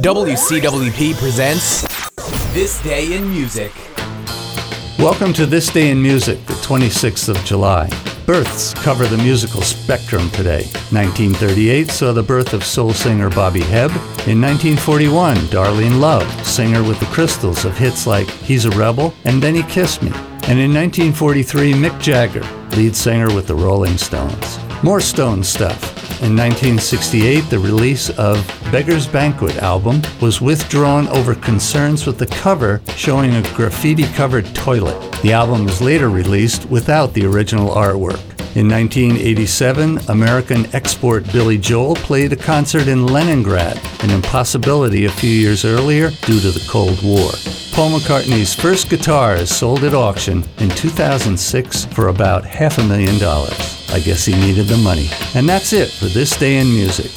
WCWP presents This Day in Music. Welcome to This Day in Music, the 26th of July. Births cover the musical spectrum today. 1938 saw the birth of soul singer Bobby Hebb. In 1941, Darlene Love, singer with the Crystals of hits like He's a Rebel and Then He Kissed Me. And in 1943, Mick Jagger, lead singer with the Rolling Stones. More Stone stuff. In 1968, the release of Beggar's Banquet album was withdrawn over concerns with the cover showing a graffiti covered toilet. The album was later released without the original artwork. In 1987, American export Billy Joel played a concert in Leningrad, an impossibility a few years earlier due to the Cold War. Paul McCartney's first guitar is sold at auction in 2006 for about half a million dollars. I guess he needed the money. And that's it for this day in music.